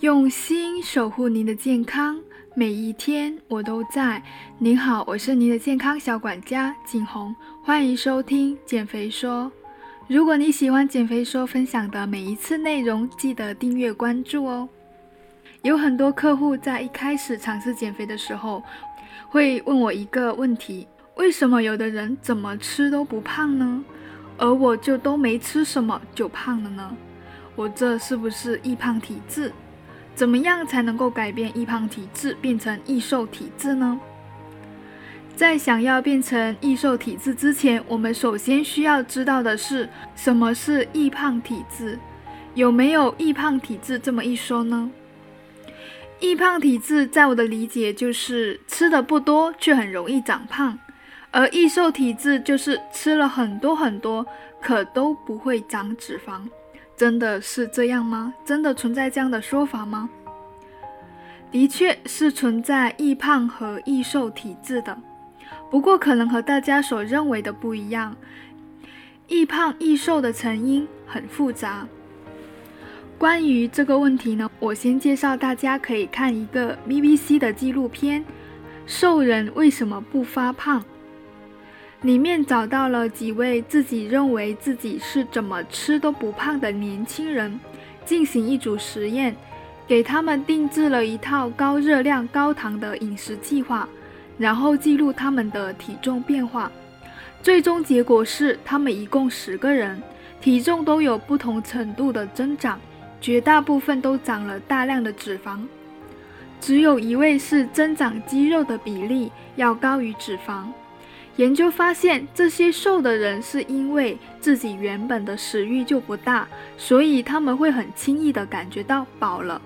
用心守护您的健康，每一天我都在。您好，我是您的健康小管家景红，欢迎收听减肥说。如果你喜欢减肥说分享的每一次内容，记得订阅关注哦。有很多客户在一开始尝试减肥的时候，会问我一个问题：为什么有的人怎么吃都不胖呢？而我就都没吃什么就胖了呢？我这是不是易胖体质？怎么样才能够改变易胖体质，变成易瘦体质呢？在想要变成易瘦体质之前，我们首先需要知道的是什么是易胖体质？有没有易胖体质这么一说呢？易胖体质在我的理解就是吃的不多却很容易长胖，而易瘦体质就是吃了很多很多，可都不会长脂肪。真的是这样吗？真的存在这样的说法吗？的确是存在易胖和易瘦体质的，不过可能和大家所认为的不一样。易胖易瘦的成因很复杂。关于这个问题呢，我先介绍大家可以看一个 BBC 的纪录片《瘦人为什么不发胖》。里面找到了几位自己认为自己是怎么吃都不胖的年轻人，进行一组实验，给他们定制了一套高热量、高糖的饮食计划，然后记录他们的体重变化。最终结果是，他们一共十个人，体重都有不同程度的增长，绝大部分都长了大量的脂肪，只有一位是增长肌肉的比例要高于脂肪。研究发现，这些瘦的人是因为自己原本的食欲就不大，所以他们会很轻易地感觉到饱了。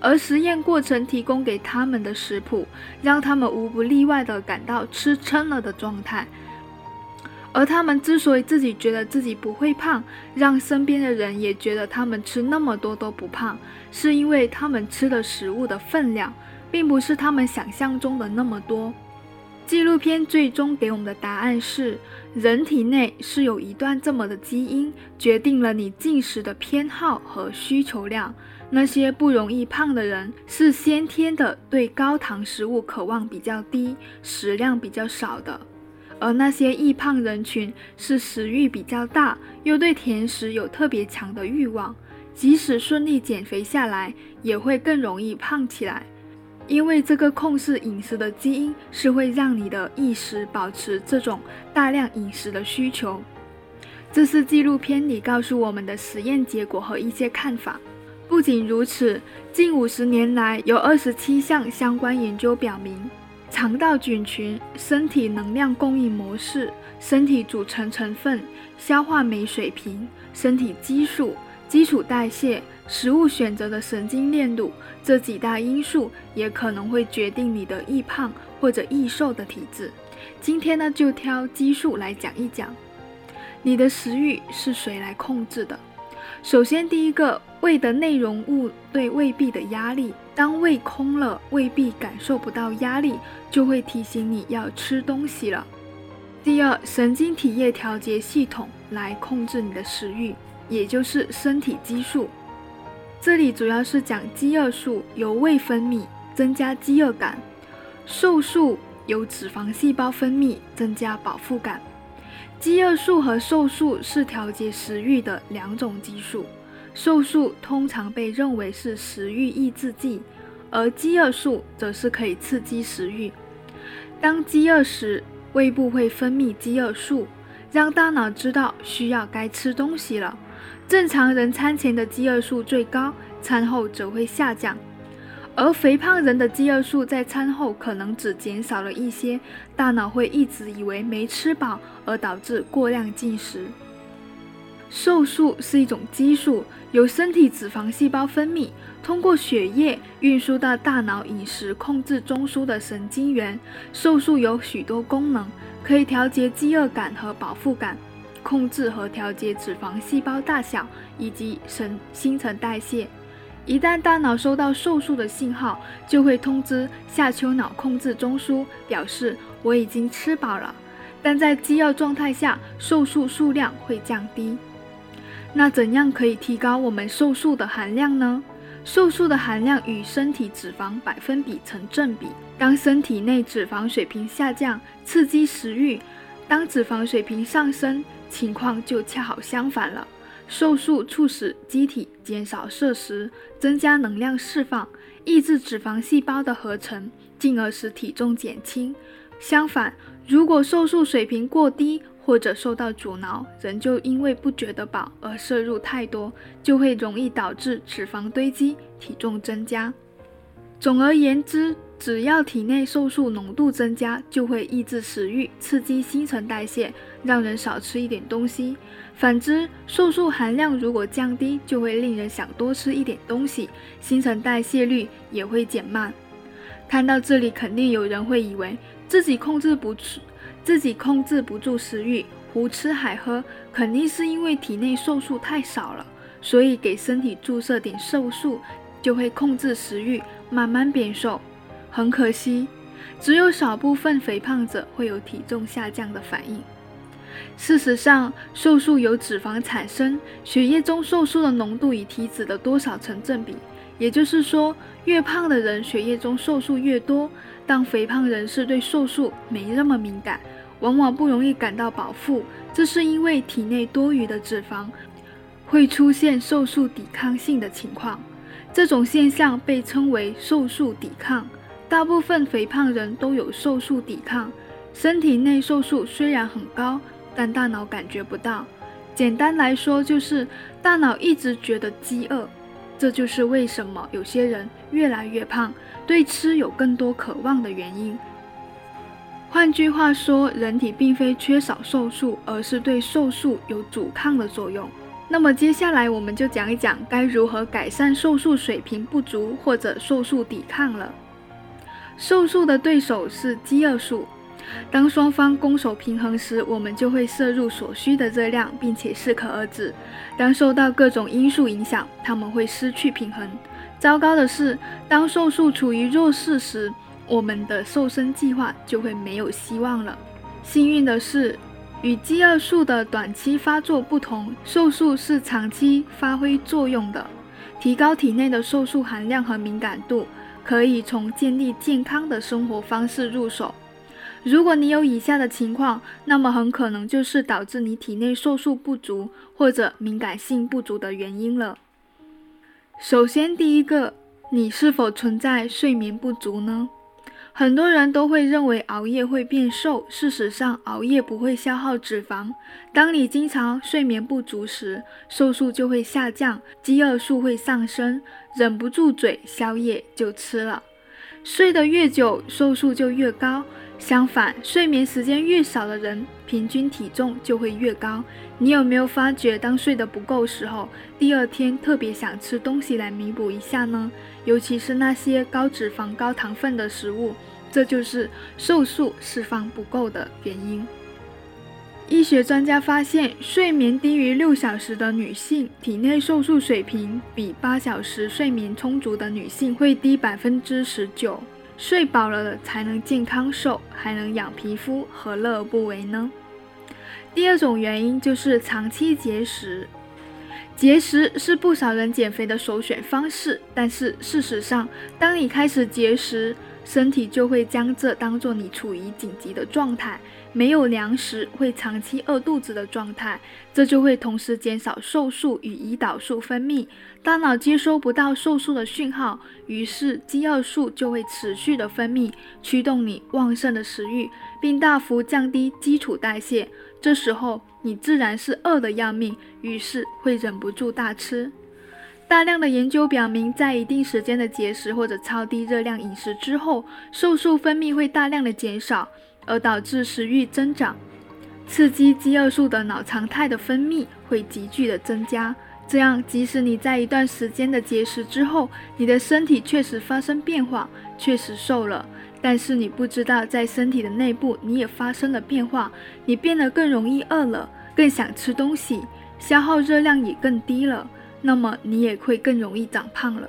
而实验过程提供给他们的食谱，让他们无不例外地感到吃撑了的状态。而他们之所以自己觉得自己不会胖，让身边的人也觉得他们吃那么多都不胖，是因为他们吃的食物的分量，并不是他们想象中的那么多。纪录片最终给我们的答案是：人体内是有一段这么的基因，决定了你进食的偏好和需求量。那些不容易胖的人是先天的对高糖食物渴望比较低，食量比较少的；而那些易胖人群是食欲比较大，又对甜食有特别强的欲望，即使顺利减肥下来，也会更容易胖起来。因为这个控制饮食的基因是会让你的意识保持这种大量饮食的需求。这是纪录片里告诉我们的实验结果和一些看法。不仅如此，近五十年来有二十七项相关研究表明，肠道菌群、身体能量供应模式、身体组成成分、消化酶水平、身体激素、基础代谢。食物选择的神经链路这几大因素也可能会决定你的易胖或者易瘦的体质。今天呢，就挑激素来讲一讲。你的食欲是谁来控制的？首先，第一个，胃的内容物对胃壁的压力。当胃空了，胃壁感受不到压力，就会提醒你要吃东西了。第二，神经体液调节系统来控制你的食欲，也就是身体激素。这里主要是讲饥饿素由胃分泌，增加饥饿感；瘦素由脂肪细胞分泌，增加饱腹感。饥饿素和瘦素是调节食欲的两种激素。瘦素通常被认为是食欲抑制剂，而饥饿素则是可以刺激食欲。当饥饿时，胃部会分泌饥饿素，让大脑知道需要该吃东西了。正常人餐前的饥饿素最高，餐后则会下降，而肥胖人的饥饿素在餐后可能只减少了一些，大脑会一直以为没吃饱，而导致过量进食。瘦素是一种激素，由身体脂肪细胞分泌，通过血液运输到大脑饮食控制中枢的神经元。瘦素有许多功能，可以调节饥饿感和饱腹感。控制和调节脂肪细胞大小以及神新陈代谢。一旦大脑收到瘦素的信号，就会通知下丘脑控制中枢，表示我已经吃饱了。但在饥饿状态下，瘦素数量会降低。那怎样可以提高我们瘦素的含量呢？瘦素的含量与身体脂肪百分比成正比。当身体内脂肪水平下降，刺激食欲；当脂肪水平上升，情况就恰好相反了。瘦素促使机体减少摄食，增加能量释放，抑制脂肪细胞的合成，进而使体重减轻。相反，如果瘦素水平过低，或者受到阻挠，人就因为不觉得饱而摄入太多，就会容易导致脂肪堆积，体重增加。总而言之，只要体内瘦素浓度增加，就会抑制食欲，刺激新陈代谢，让人少吃一点东西。反之，瘦素含量如果降低，就会令人想多吃一点东西，新陈代谢率也会减慢。看到这里，肯定有人会以为自己控制不住。自己控制不住食欲，胡吃海喝，肯定是因为体内瘦素太少了，所以给身体注射点瘦素，就会控制食欲，慢慢变瘦。很可惜，只有少部分肥胖者会有体重下降的反应。事实上，瘦素由脂肪产生，血液中瘦素的浓度与体脂的多少成正比，也就是说，越胖的人血液中瘦素越多，但肥胖人士对瘦素没那么敏感。往往不容易感到饱腹，这是因为体内多余的脂肪会出现瘦素抵抗性的情况。这种现象被称为瘦素抵抗。大部分肥胖人都有瘦素抵抗，身体内瘦素虽然很高，但大脑感觉不到。简单来说，就是大脑一直觉得饥饿。这就是为什么有些人越来越胖，对吃有更多渴望的原因。换句话说，人体并非缺少瘦素，而是对瘦素有阻抗的作用。那么接下来我们就讲一讲该如何改善瘦素水平不足或者瘦素抵抗了。瘦素的对手是饥饿素，当双方攻守平衡时，我们就会摄入所需的热量，并且适可而止。当受到各种因素影响，它们会失去平衡。糟糕的是，当瘦素处于弱势时，我们的瘦身计划就会没有希望了。幸运的是，与饥饿素的短期发作不同，瘦素是长期发挥作用的。提高体内的瘦素含量和敏感度，可以从建立健康的生活方式入手。如果你有以下的情况，那么很可能就是导致你体内瘦素不足或者敏感性不足的原因了。首先，第一个，你是否存在睡眠不足呢？很多人都会认为熬夜会变瘦，事实上，熬夜不会消耗脂肪。当你经常睡眠不足时，瘦素就会下降，饥饿素会上升，忍不住嘴宵夜就吃了。睡得越久，瘦素就越高。相反，睡眠时间越少的人，平均体重就会越高。你有没有发觉，当睡得不够时候，第二天特别想吃东西来弥补一下呢？尤其是那些高脂肪、高糖分的食物，这就是瘦素释放不够的原因。医学专家发现，睡眠低于六小时的女性，体内瘦素水平比八小时睡眠充足的女性会低百分之十九。睡饱了才能健康瘦，还能养皮肤，何乐而不为呢？第二种原因就是长期节食。节食是不少人减肥的首选方式，但是事实上，当你开始节食，身体就会将这当做你处于紧急的状态。没有粮食会长期饿肚子的状态，这就会同时减少瘦素与胰岛素分泌，大脑接收不到瘦素的讯号，于是饥饿素就会持续的分泌，驱动你旺盛的食欲，并大幅降低基础代谢。这时候你自然是饿得要命，于是会忍不住大吃。大量的研究表明，在一定时间的节食或者超低热量饮食之后，瘦素分泌会大量的减少。而导致食欲增长，刺激饥饿素的脑常态的分泌会急剧的增加。这样，即使你在一段时间的节食之后，你的身体确实发生变化，确实瘦了，但是你不知道，在身体的内部你也发生了变化，你变得更容易饿了，更想吃东西，消耗热量也更低了，那么你也会更容易长胖了。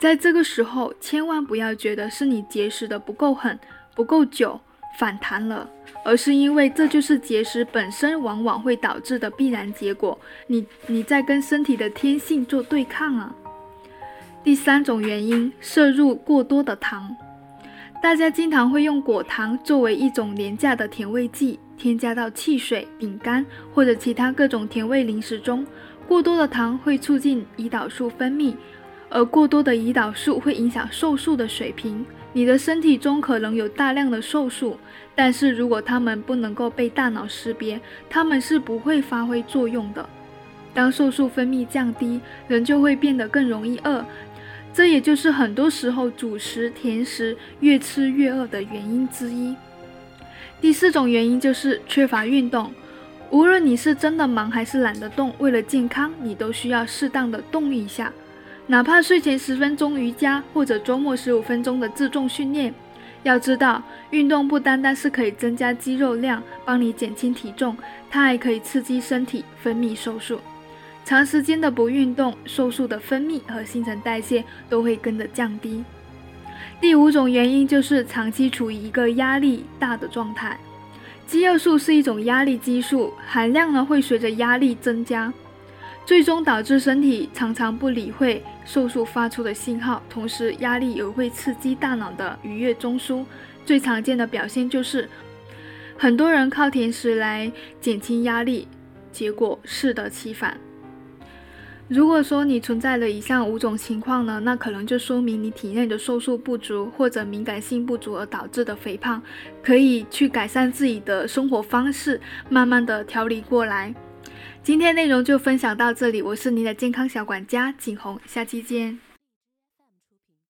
在这个时候，千万不要觉得是你节食的不够狠，不够久。反弹了，而是因为这就是节食本身往往会导致的必然结果。你你在跟身体的天性做对抗啊。第三种原因，摄入过多的糖。大家经常会用果糖作为一种廉价的甜味剂，添加到汽水、饼干或者其他各种甜味零食中。过多的糖会促进胰岛素分泌，而过多的胰岛素会影响瘦素的水平。你的身体中可能有大量的瘦素，但是如果它们不能够被大脑识别，它们是不会发挥作用的。当瘦素分泌降低，人就会变得更容易饿。这也就是很多时候主食、甜食越吃越饿的原因之一。第四种原因就是缺乏运动。无论你是真的忙还是懒得动，为了健康，你都需要适当的动一下，哪怕睡前十分钟瑜伽，或者周末十五分钟的自重训练。要知道，运动不单单是可以增加肌肉量，帮你减轻体重，它还可以刺激身体分泌瘦素。长时间的不运动，瘦素的分泌和新陈代谢都会跟着降低。第五种原因就是长期处于一个压力大的状态。肌肉素是一种压力激素，含量呢会随着压力增加，最终导致身体常常不理会瘦素发出的信号。同时，压力也会刺激大脑的愉悦中枢。最常见的表现就是，很多人靠甜食来减轻压力，结果适得其反。如果说你存在了以上五种情况呢，那可能就说明你体内的瘦素不足或者敏感性不足而导致的肥胖，可以去改善自己的生活方式，慢慢的调理过来。今天内容就分享到这里，我是您的健康小管家景红，下期见。